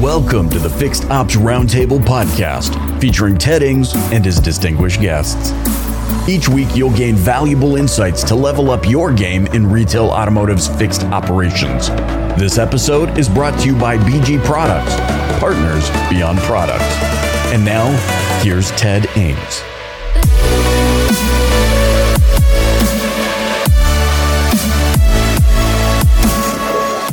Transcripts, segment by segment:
Welcome to the Fixed Ops Roundtable podcast, featuring Ted Ings and his distinguished guests. Each week, you'll gain valuable insights to level up your game in retail automotive's fixed operations. This episode is brought to you by BG Products, partners beyond product. And now, here's Ted Ings.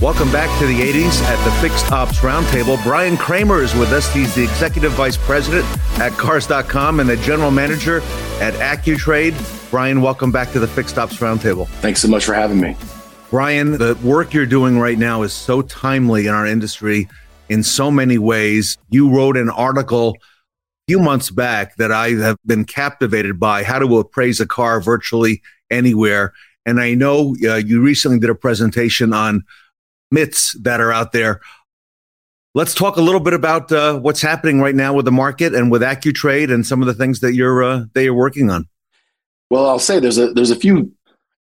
Welcome back to the 80s at the Fixed Ops Roundtable. Brian Kramer is with us. He's the Executive Vice President at Cars.com and the General Manager at AccuTrade. Brian, welcome back to the Fixed Ops Roundtable. Thanks so much for having me. Brian, the work you're doing right now is so timely in our industry in so many ways. You wrote an article a few months back that I have been captivated by how to appraise a car virtually anywhere. And I know uh, you recently did a presentation on myths that are out there. Let's talk a little bit about uh, what's happening right now with the market and with AccuTrade and some of the things that you're uh, that you're working on. Well, I'll say there's a there's a few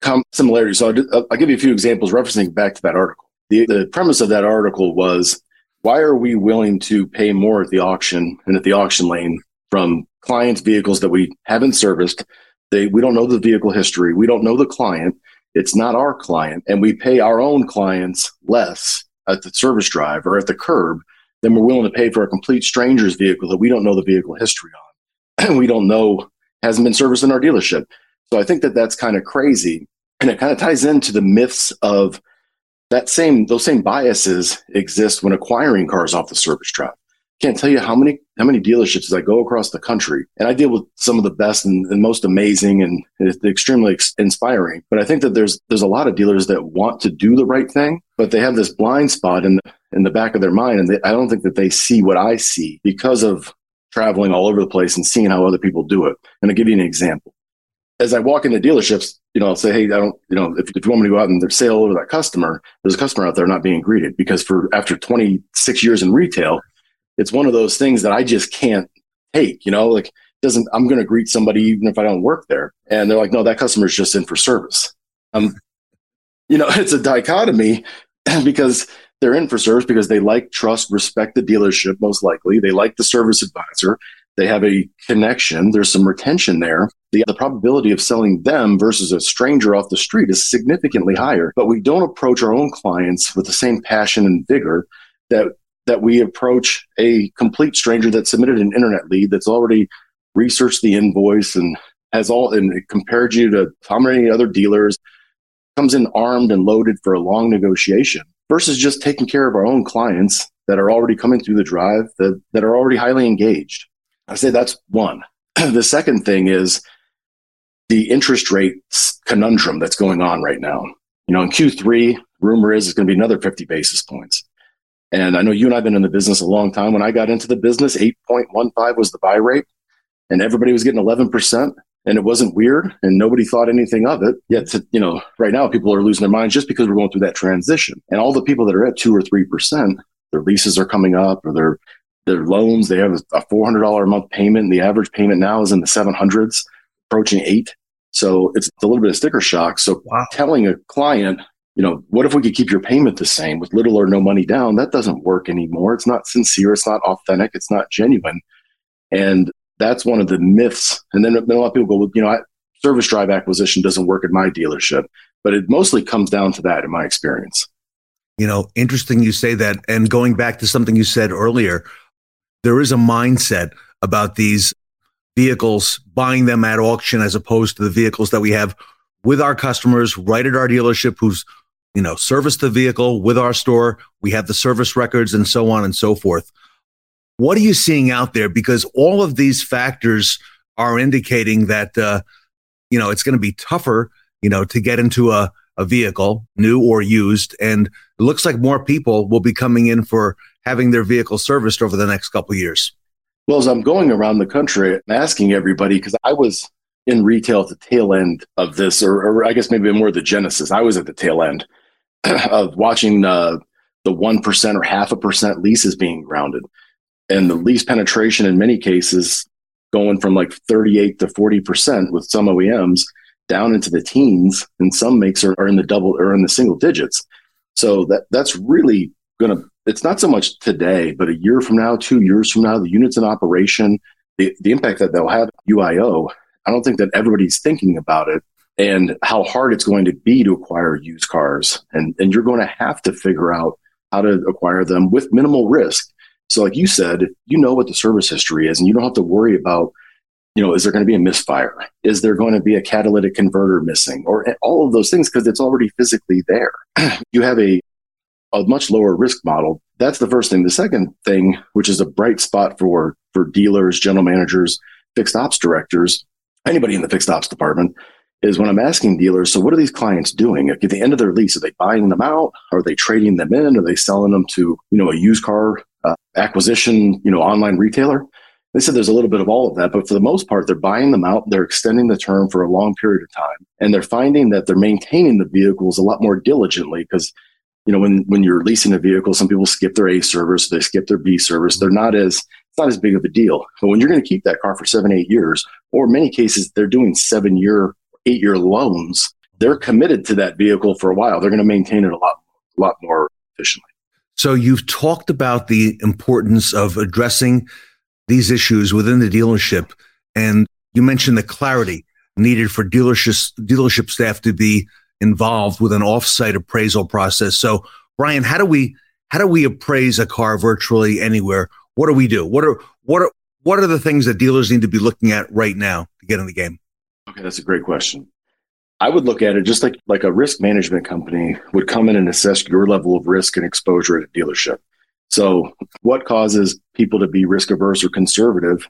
com- similarities. So I'll, I'll, give you a few examples referencing back to that article. The the premise of that article was why are we willing to pay more at the auction and at the auction lane from clients' vehicles that we haven't serviced? They we don't know the vehicle history. We don't know the client it's not our client and we pay our own clients less at the service drive or at the curb than we're willing to pay for a complete stranger's vehicle that we don't know the vehicle history on. And we don't know hasn't been serviced in our dealership. So i think that that's kind of crazy and it kind of ties into the myths of that same those same biases exist when acquiring cars off the service drive can't tell you how many how many dealerships as I go across the country, and I deal with some of the best and, and most amazing and, extremely ex- inspiring. But I think that there's there's a lot of dealers that want to do the right thing, but they have this blind spot in the, in the back of their mind, and they, I don't think that they see what I see because of traveling all over the place and seeing how other people do it. And I'll give you an example. As I walk into dealerships, you know, I'll say, hey, I don't, you know, if, if you want me to go out and hello to that customer, there's a customer out there not being greeted because for after 26 years in retail, it's one of those things that I just can't take, you know, like doesn't, I'm going to greet somebody even if I don't work there. And they're like, no, that customer's just in for service. Um, you know, it's a dichotomy because they're in for service because they like, trust, respect the dealership, most likely. They like the service advisor. They have a connection. There's some retention there. The, the probability of selling them versus a stranger off the street is significantly higher. But we don't approach our own clients with the same passion and vigor that that we approach a complete stranger that submitted an internet lead that's already researched the invoice and has all and compared you to how many other dealers comes in armed and loaded for a long negotiation versus just taking care of our own clients that are already coming through the drive that, that are already highly engaged. I say that's one. the second thing is the interest rate conundrum that's going on right now. You know, in Q3, rumor is it's going to be another 50 basis points. And I know you and I have been in the business a long time. When I got into the business, 8.15 was the buy rate, and everybody was getting 11%. And it wasn't weird, and nobody thought anything of it. Yet, to, you know, right now people are losing their minds just because we're going through that transition. And all the people that are at two or three percent, their leases are coming up, or their their loans. They have a four hundred dollar a month payment. And the average payment now is in the seven hundreds, approaching eight. So it's a little bit of sticker shock. So wow. telling a client you know, what if we could keep your payment the same with little or no money down? That doesn't work anymore. It's not sincere. It's not authentic. It's not genuine. And that's one of the myths. And then, a lot of people go, well, you know, I, service drive acquisition doesn't work at my dealership, but it mostly comes down to that in my experience. You know, interesting you say that. And going back to something you said earlier, there is a mindset about these vehicles, buying them at auction as opposed to the vehicles that we have with our customers right at our dealership who's you know, service the vehicle with our store. We have the service records and so on and so forth. What are you seeing out there? Because all of these factors are indicating that, uh, you know, it's going to be tougher, you know, to get into a, a vehicle, new or used. And it looks like more people will be coming in for having their vehicle serviced over the next couple years. Well, as I'm going around the country and asking everybody, because I was in retail at the tail end of this, or, or, I guess maybe more the genesis. I was at the tail end of watching uh, the 1% or half a percent leases being grounded. And the lease penetration in many cases going from like 38 to 40% with some OEMs down into the teens. And some makes are, are in the double or in the single digits. So that that's really going to, it's not so much today, but a year from now, two years from now, the units in operation, the, the impact that they'll have UIO, I don't think that everybody's thinking about it and how hard it's going to be to acquire used cars. And, and you're going to have to figure out how to acquire them with minimal risk. So, like you said, you know what the service history is, and you don't have to worry about, you know, is there going to be a misfire? Is there going to be a catalytic converter missing? Or all of those things because it's already physically there. you have a, a much lower risk model. That's the first thing. The second thing, which is a bright spot for, for dealers, general managers, fixed ops directors, anybody in the fixed ops department, is when I'm asking dealers, so what are these clients doing? At the end of their lease, are they buying them out? Are they trading them in? Are they selling them to, you know, a used car uh, acquisition, you know, online retailer? They said there's a little bit of all of that, but for the most part, they're buying them out. They're extending the term for a long period of time. And they're finding that they're maintaining the vehicles a lot more diligently because, you know, when, when you're leasing a vehicle, some people skip their A service, they skip their B service. They're not as, it's not as big of a deal. But when you're going to keep that car for seven, eight years, or many cases, they're doing seven year eight year loans, they're committed to that vehicle for a while. They're going to maintain it a lot, a lot more efficiently. So you've talked about the importance of addressing these issues within the dealership, and you mentioned the clarity needed for dealership dealership staff to be involved with an offsite appraisal process. So, Brian, how do we how do we appraise a car virtually anywhere? What do we do? What are what are what are the things that dealers need to be looking at right now to get in the game? Okay, that's a great question. I would look at it just like like a risk management company would come in and assess your level of risk and exposure at a dealership. So, what causes people to be risk averse or conservative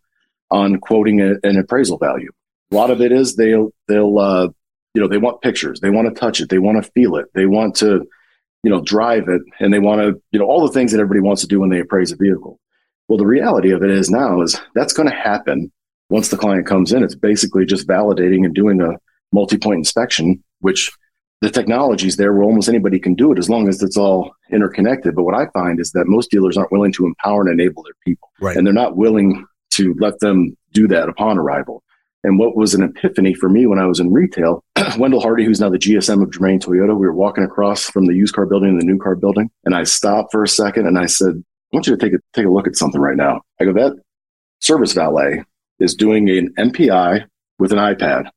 on quoting a, an appraisal value? A lot of it is they'll they'll uh, you know they want pictures, they want to touch it, they want to feel it, they want to you know drive it, and they want to you know all the things that everybody wants to do when they appraise a vehicle. Well, the reality of it is now is that's going to happen once the client comes in, it's basically just validating and doing a multi-point inspection, which the technology is there where almost anybody can do it as long as it's all interconnected. But what I find is that most dealers aren't willing to empower and enable their people. Right. And they're not willing to let them do that upon arrival. And what was an epiphany for me when I was in retail, Wendell Hardy, who's now the GSM of Germain Toyota, we were walking across from the used car building to the new car building. And I stopped for a second and I said, I want you to take a, take a look at something right now. I go, that service valet is doing an MPI with an iPad,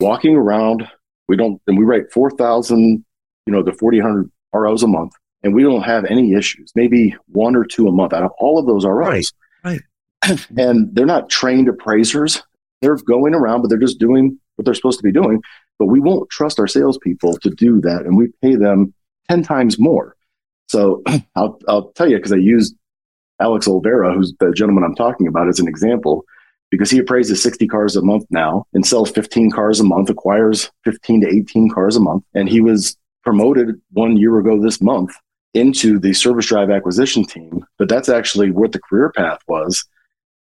walking around. We don't, and we write 4,000, you know, the 4,000 ROs a month, and we don't have any issues, maybe one or two a month out of all of those ROs. Right. right. and they're not trained appraisers. They're going around, but they're just doing what they're supposed to be doing. But we won't trust our salespeople to do that, and we pay them 10 times more. So I'll, I'll tell you, because I used Alex Olvera, who's the gentleman I'm talking about, as an example because he appraises 60 cars a month now and sells 15 cars a month, acquires 15 to 18 cars a month. And he was promoted one year ago this month into the service drive acquisition team. But that's actually what the career path was.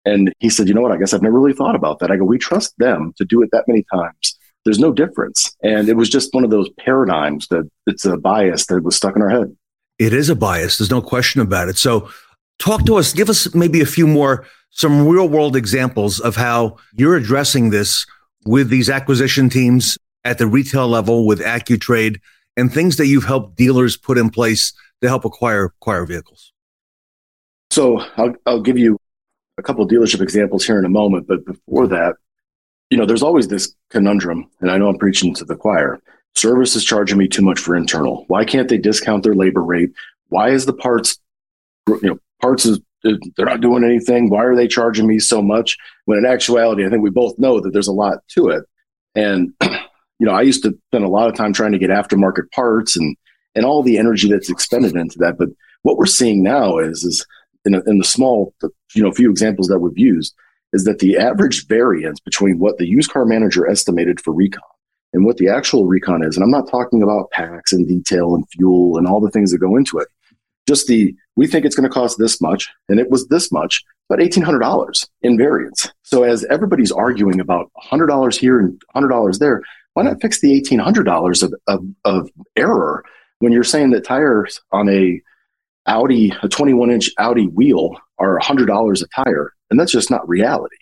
And he said, you know what? I guess I've never really thought about that. I go, we trust them to do it that many times. There's no difference. And it was just one of those paradigms that it's a bias that was stuck in our head. It is a bias. There's no question about it. So talk to us, give us maybe a few more some real world examples of how you're addressing this with these acquisition teams at the retail level with AccuTrade and things that you've helped dealers put in place to help acquire acquire vehicles. So I'll, I'll give you a couple dealership examples here in a moment, but before that, you know, there's always this conundrum, and I know I'm preaching to the choir. Service is charging me too much for internal. Why can't they discount their labor rate? Why is the parts, you know, parts is they're not doing anything. Why are they charging me so much? When in actuality, I think we both know that there's a lot to it. And, you know, I used to spend a lot of time trying to get aftermarket parts and, and all the energy that's expended into that. But what we're seeing now is, is in, a, in the small, you know, few examples that we've used is that the average variance between what the used car manager estimated for recon and what the actual recon is. And I'm not talking about packs and detail and fuel and all the things that go into it just the we think it's going to cost this much and it was this much but $1800 in variance. So as everybody's arguing about $100 here and $100 there why not fix the $1800 of, of, of error when you're saying that tires on a audi a 21 inch audi wheel are $100 a tire and that's just not reality.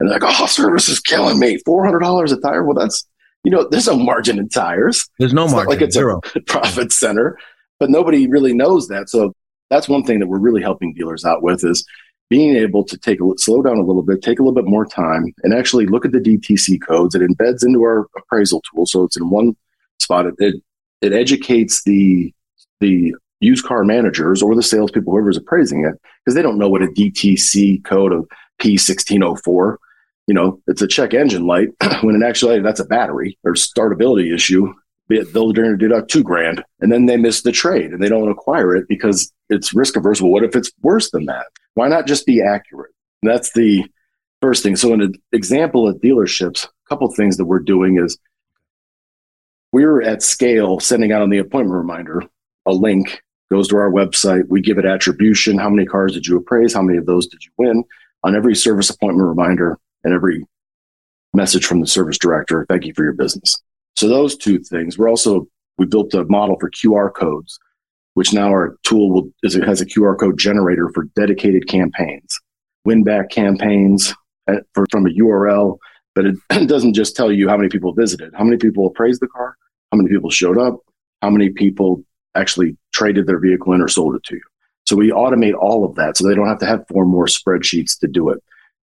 And they're like oh service is killing me. $400 a tire? Well that's you know there's no margin in tires. There's no it's margin like it's Zero. a profit center but nobody really knows that. So that's one thing that we're really helping dealers out with is being able to take a slow down a little bit, take a little bit more time, and actually look at the DTC codes. It embeds into our appraisal tool, so it's in one spot. It it, it educates the the used car managers or the salespeople, whoever's appraising it, because they don't know what a DTC code of P1604. You know, it's a check engine light when in actuality that's a battery or startability issue. They'll deduct two grand and then they miss the trade and they don't acquire it because it's risk averse. Well, what if it's worse than that? Why not just be accurate? And that's the first thing. So, in an example at dealerships, a couple things that we're doing is we're at scale sending out on the appointment reminder a link goes to our website. We give it attribution. How many cars did you appraise? How many of those did you win? On every service appointment reminder and every message from the service director, thank you for your business. So those two things. We're also we built a model for QR codes, which now our tool will is it has a QR code generator for dedicated campaigns, win back campaigns uh, for, from a URL. But it doesn't just tell you how many people visited, how many people appraised the car, how many people showed up, how many people actually traded their vehicle in or sold it to you. So we automate all of that so they don't have to have four more spreadsheets to do it.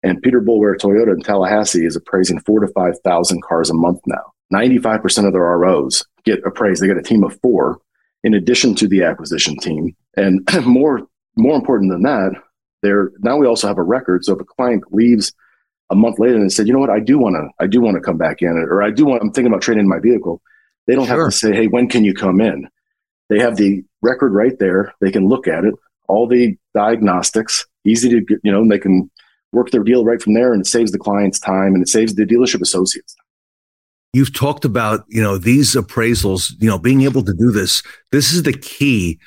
And Peter Boulware Toyota in Tallahassee is appraising four to 5,000 cars a month now. 95% of their ROs get appraised. They get a team of four in addition to the acquisition team. And more, more important than that, there now we also have a record. So if a client leaves a month later and said, you know what, I do want to, I do want to come back in, or I do want, I'm thinking about trading my vehicle. They don't sure. have to say, hey, when can you come in? They have the record right there. They can look at it, all the diagnostics, easy to get, you know, they can work their deal right from there and it saves the client's time and it saves the dealership associates. You've talked about, you know, these appraisals, you know, being able to do this. This is the key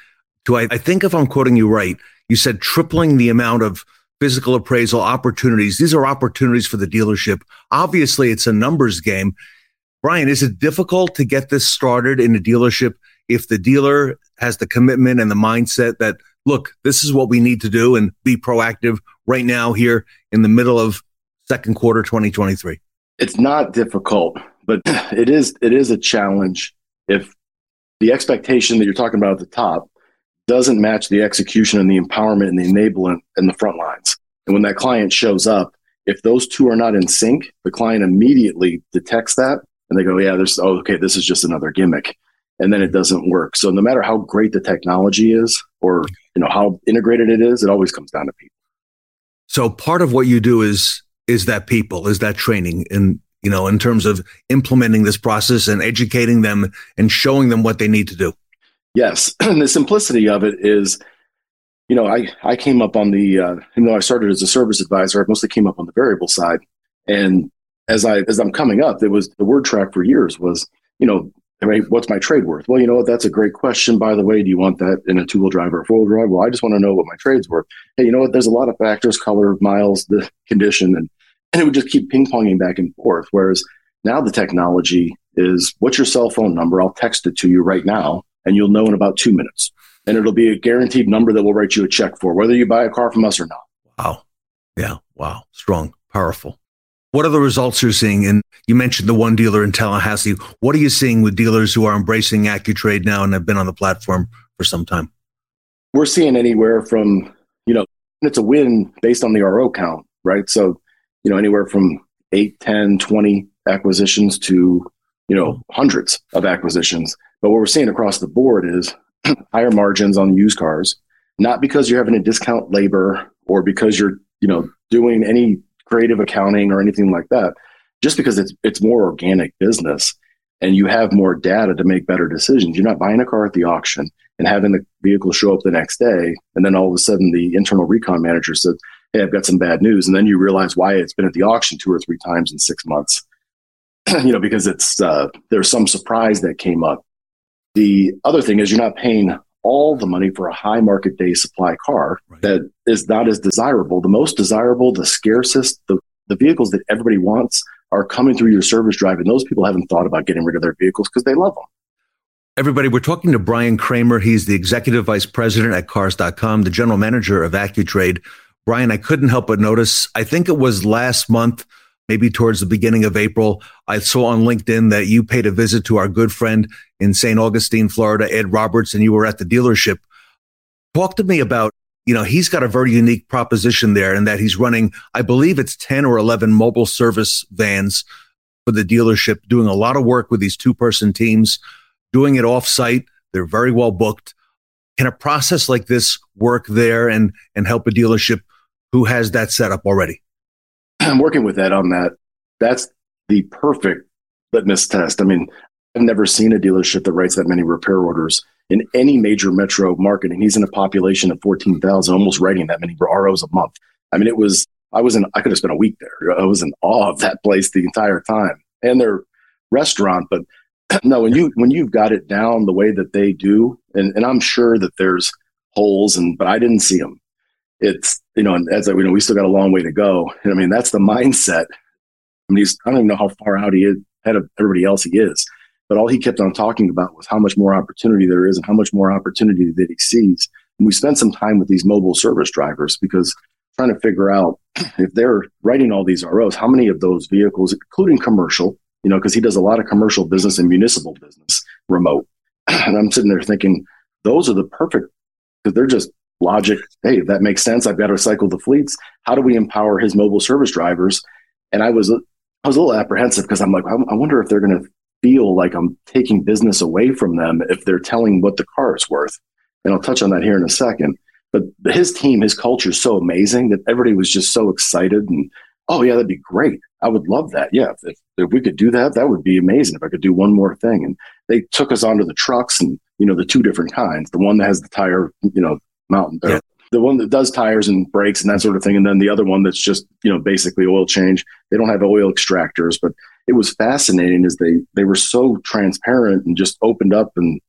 to, I, I think if I'm quoting you right, you said tripling the amount of physical appraisal opportunities. These are opportunities for the dealership. Obviously, it's a numbers game. Brian, is it difficult to get this started in a dealership if the dealer has the commitment and the mindset that, look, this is what we need to do and be proactive right now here in the middle of second quarter 2023? It's not difficult, but it is it is a challenge if the expectation that you're talking about at the top doesn't match the execution and the empowerment and the enablement in the front lines. And when that client shows up, if those two are not in sync, the client immediately detects that and they go, yeah, there's, oh, okay, this is just another gimmick and then it doesn't work. So no matter how great the technology is or you know how integrated it is, it always comes down to people. So part of what you do is is that people, is that training and you know, in terms of implementing this process and educating them and showing them what they need to do. Yes. And the simplicity of it is, you know, I, I came up on the, uh, even I started as a service advisor, I mostly came up on the variable side. And as I, as I'm coming up, it was the word track for years was, you know, what's my trade worth? Well, you know what? That's a great question. By the way, do you want that in a two wheel drive or a four wheel drive? Well, I just want to know what my trade's worth. Hey, you know what? There's a lot of factors, color, miles, the condition, and, and it would just keep ping ponging back and forth. Whereas now the technology is what's your cell phone number? I'll text it to you right now and you'll know in about two minutes. And it'll be a guaranteed number that we'll write you a check for, whether you buy a car from us or not. Wow. Yeah. Wow. Strong, powerful. What are the results you're seeing? And you mentioned the one dealer in Tallahassee. What are you seeing with dealers who are embracing AccuTrade now and have been on the platform for some time? We're seeing anywhere from, you know, it's a win based on the RO count, right? So, you know, anywhere from 8, 10, 20 acquisitions to, you know, hundreds of acquisitions. But what we're seeing across the board is higher margins on used cars, not because you're having to discount labor or because you're, you know, doing any creative accounting or anything like that, just because it's it's more organic business and you have more data to make better decisions. You're not buying a car at the auction and having the vehicle show up the next day, and then all of a sudden the internal recon manager said, "Hey, I've got some bad news," and then you realize why it's been at the auction two or three times in six months. you know, because it's uh, there's some surprise that came up. The other thing is you're not paying all the money for a high market day supply car right. that is not as desirable. The most desirable, the scarcest, the, the vehicles that everybody wants are coming through your service drive. And those people haven't thought about getting rid of their vehicles because they love them. Everybody, we're talking to Brian Kramer. He's the executive vice president at cars.com, the general manager of AccuTrade. Brian, I couldn't help but notice, I think it was last month, maybe towards the beginning of April, I saw on LinkedIn that you paid a visit to our good friend in St. Augustine, Florida, Ed Roberts, and you were at the dealership. Talk to me about, you know, he's got a very unique proposition there in that he's running, I believe it's 10 or 11 mobile service vans for the dealership, doing a lot of work with these two person teams, doing it off site. They're very well booked. Can a process like this work there and, and help a dealership who has that set up already? I'm working with Ed on that. That's the perfect litmus test. I mean, never seen a dealership that writes that many repair orders in any major metro market. And he's in a population of 14,000, almost writing that many ROs a month. I mean, it was, I was in, I could have spent a week there. I was in awe of that place the entire time and their restaurant. But no, when you, when you've got it down the way that they do, and, and I'm sure that there's holes and, but I didn't see them. It's, you know, and as I, you know, we still got a long way to go. And I mean, that's the mindset. I mean, he's, I don't even know how far out he is ahead of everybody else he is. But all he kept on talking about was how much more opportunity there is and how much more opportunity that he sees. And we spent some time with these mobile service drivers because trying to figure out if they're writing all these ROs, how many of those vehicles, including commercial, you know, because he does a lot of commercial business and municipal business remote. and I'm sitting there thinking, those are the perfect, because they're just logic. Hey, that makes sense. I've got to cycle the fleets. How do we empower his mobile service drivers? And I was, I was a little apprehensive because I'm like, I wonder if they're going to feel like I'm taking business away from them if they're telling what the car is worth. And I'll touch on that here in a second. But his team, his culture is so amazing that everybody was just so excited and, oh, yeah, that'd be great. I would love that. Yeah, if, if we could do that, that would be amazing if I could do one more thing. And they took us onto the trucks and, you know, the two different kinds the one that has the tire, you know, mountain, yeah. The one that does tires and brakes and that sort of thing. And then the other one that's just, you know, basically oil change. They don't have oil extractors, but it was fascinating as they they were so transparent and just opened up and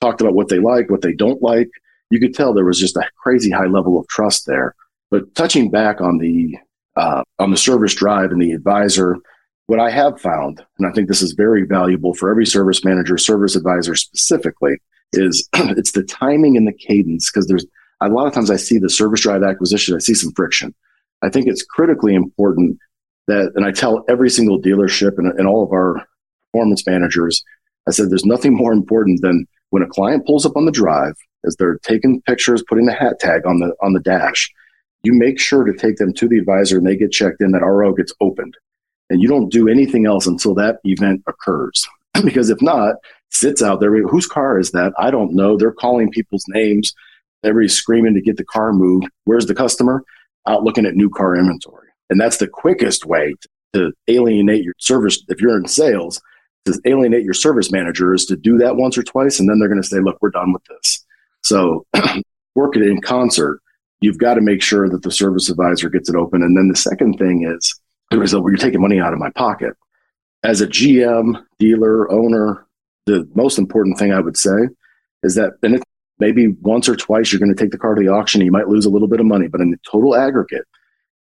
talked about what they like, what they don't like. You could tell there was just a crazy high level of trust there. But touching back on the uh, on the service drive and the advisor, what I have found, and I think this is very valuable for every service manager, service advisor specifically, is it's the timing and the cadence because there's a lot of times I see the service drive acquisition, I see some friction. I think it's critically important that, and I tell every single dealership and, and all of our performance managers, I said, there's nothing more important than when a client pulls up on the drive as they're taking pictures, putting the hat tag on the, on the dash, you make sure to take them to the advisor and they get checked in, that RO gets opened. And you don't do anything else until that event occurs. because if not, sits out there. Whose car is that? I don't know. They're calling people's names. Everybody's screaming to get the car moved. Where's the customer? Out looking at new car inventory. And that's the quickest way to alienate your service. If you're in sales, to alienate your service manager is to do that once or twice. And then they're going to say, look, we're done with this. So work it in concert. You've got to make sure that the service advisor gets it open. And then the second thing is, was, well, you're taking money out of my pocket. As a GM, dealer, owner, the most important thing I would say is that, and it, maybe once or twice you're going to take the car to the auction, you might lose a little bit of money, but in the total aggregate,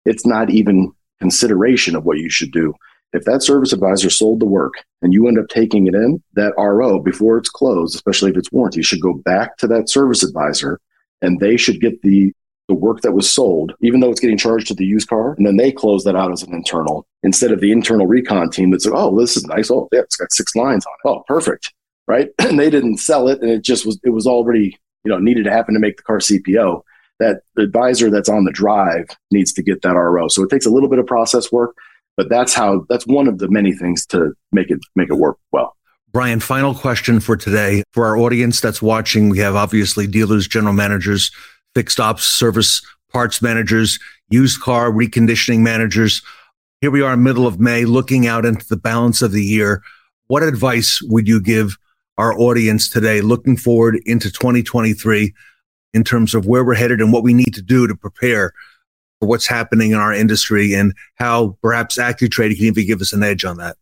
it's not even consideration of what you should do. If that service advisor sold the work and you end up taking it in, that RO before it's closed, especially if it's warranty, should go back to that service advisor and they should get the the work that was sold, even though it's getting charged to the used car, and then they close that out as an internal instead of the internal recon team that's like, oh, this is nice. Oh, yeah, it's got six lines on it. Oh, perfect. Right. And they didn't sell it and it just was it was already, you know, needed to happen to make the car CPO that advisor that's on the drive needs to get that RO. So it takes a little bit of process work, but that's how that's one of the many things to make it make it work well. Brian, final question for today. For our audience that's watching, we have obviously dealers, general managers, fixed ops, service parts managers, used car reconditioning managers. Here we are middle of May, looking out into the balance of the year. What advice would you give our audience today, looking forward into 2023? in terms of where we're headed and what we need to do to prepare for what's happening in our industry and how perhaps AccuTrade can even give us an edge on that?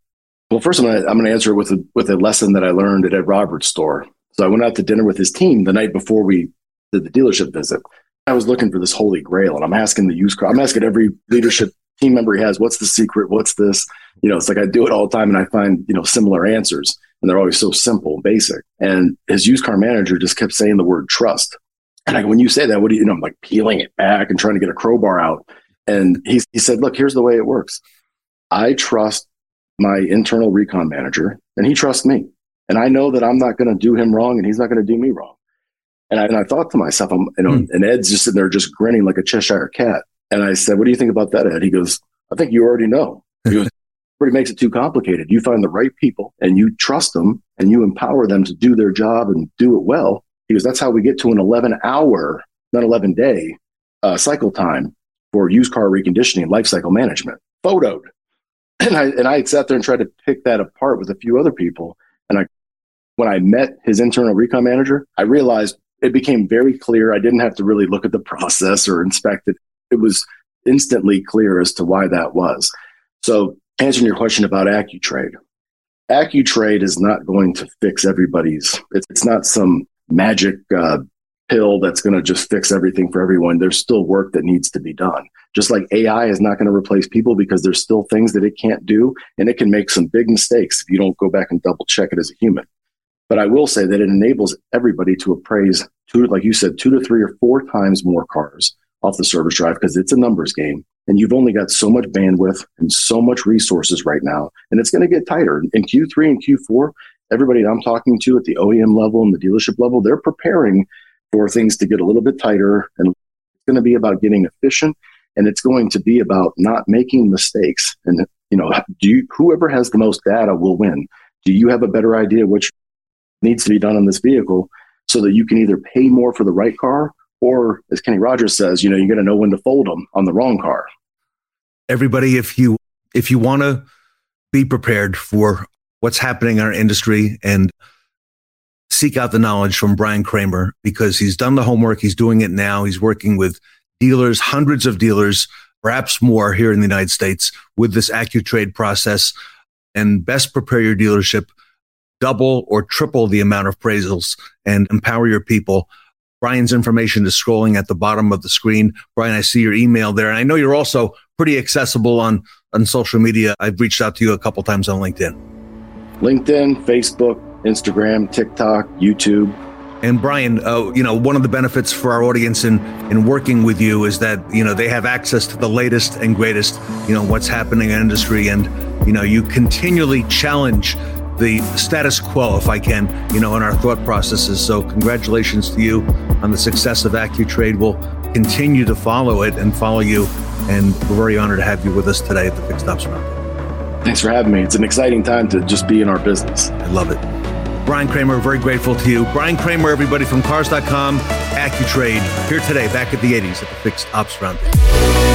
Well, first, I'm going to, answer it with a, with a lesson that I learned at Ed Roberts' store. So I went out to dinner with his team the night before we did the dealership visit. I was looking for this holy grail, and I'm asking the used car. I'm asking every leadership team member he has, "What's the secret? What's this?" You know, it's like I do it all the time, and I find you know similar answers, and they're always so simple and basic. And his used car manager just kept saying the word trust. And I, when you say that, what do you, you know, I'm like peeling it back and trying to get a crowbar out. And he, he said, look, here's the way it works. I trust my internal recon manager and he trusts me. And I know that I'm not going to do him wrong and he's not going to do me wrong. And I, and I thought to myself, I'm, you know, mm. and Ed's just sitting there just grinning like a Cheshire cat. And I said, what do you think about that, Ed? He goes, I think you already know. He goes, Pretty makes it too complicated. You find the right people and you trust them and you empower them to do their job and do it well. Goes, that's how we get to an 11 hour, not 11 day uh, cycle time for used car reconditioning, life cycle management, photoed. And I, and I sat there and tried to pick that apart with a few other people. And I, when I met his internal recon manager, I realized it became very clear. I didn't have to really look at the process or inspect it. It was instantly clear as to why that was. So answering your question about AccuTrade, AccuTrade is not going to fix everybody's. It's, not some magic uh, pill that's going to just fix everything for everyone. There's still work that needs to be done. Just like AI is not going to replace people because there's still things that it can't do, and it can make some big mistakes if you don't go back and double check it as a human. But I will say that it enables everybody to appraise two, like you said, two to three or four times more cars off the service drive because it's a numbers game and you've only got so much bandwidth and so much resources right now and it's going to get tighter. In q3 and q4 everybody i'm talking to at the oem level and the dealership level they're preparing for things to get a little bit tighter and it's going to be about getting efficient and it's going to be about not making mistakes. And you know do you, whoever has the most data will win. Do you have a better idea which needs to be done on this vehicle so that you can either pay more for the right car or as Kenny Rogers says, you know, you're going to know when to fold them on the wrong car. Everybody, if you if you want to be prepared for what's happening in our industry and seek out the knowledge from Brian Kramer because he's done the homework. He's doing it now. He's working with dealers, hundreds of dealers, perhaps more here in the United States with this AccuTrade process and best prepare your dealership, double or triple the amount of appraisals and empower your people Brian's information is scrolling at the bottom of the screen. Brian, I see your email there. And I know you're also pretty accessible on, on social media. I've reached out to you a couple times on LinkedIn. LinkedIn, Facebook, Instagram, TikTok, YouTube. And Brian, uh, you know, one of the benefits for our audience in in working with you is that you know they have access to the latest and greatest, you know, what's happening in industry, and you know, you continually challenge the status quo, if I can, you know, in our thought processes. So, congratulations to you on the success of AccuTrade. We'll continue to follow it and follow you. And we're very honored to have you with us today at the Fixed Ops Roundtable. Thanks for having me. It's an exciting time to just be in our business. I love it. Brian Kramer, very grateful to you. Brian Kramer, everybody from Cars.com, AccuTrade, here today, back at the 80s at the Fixed Ops Roundtable.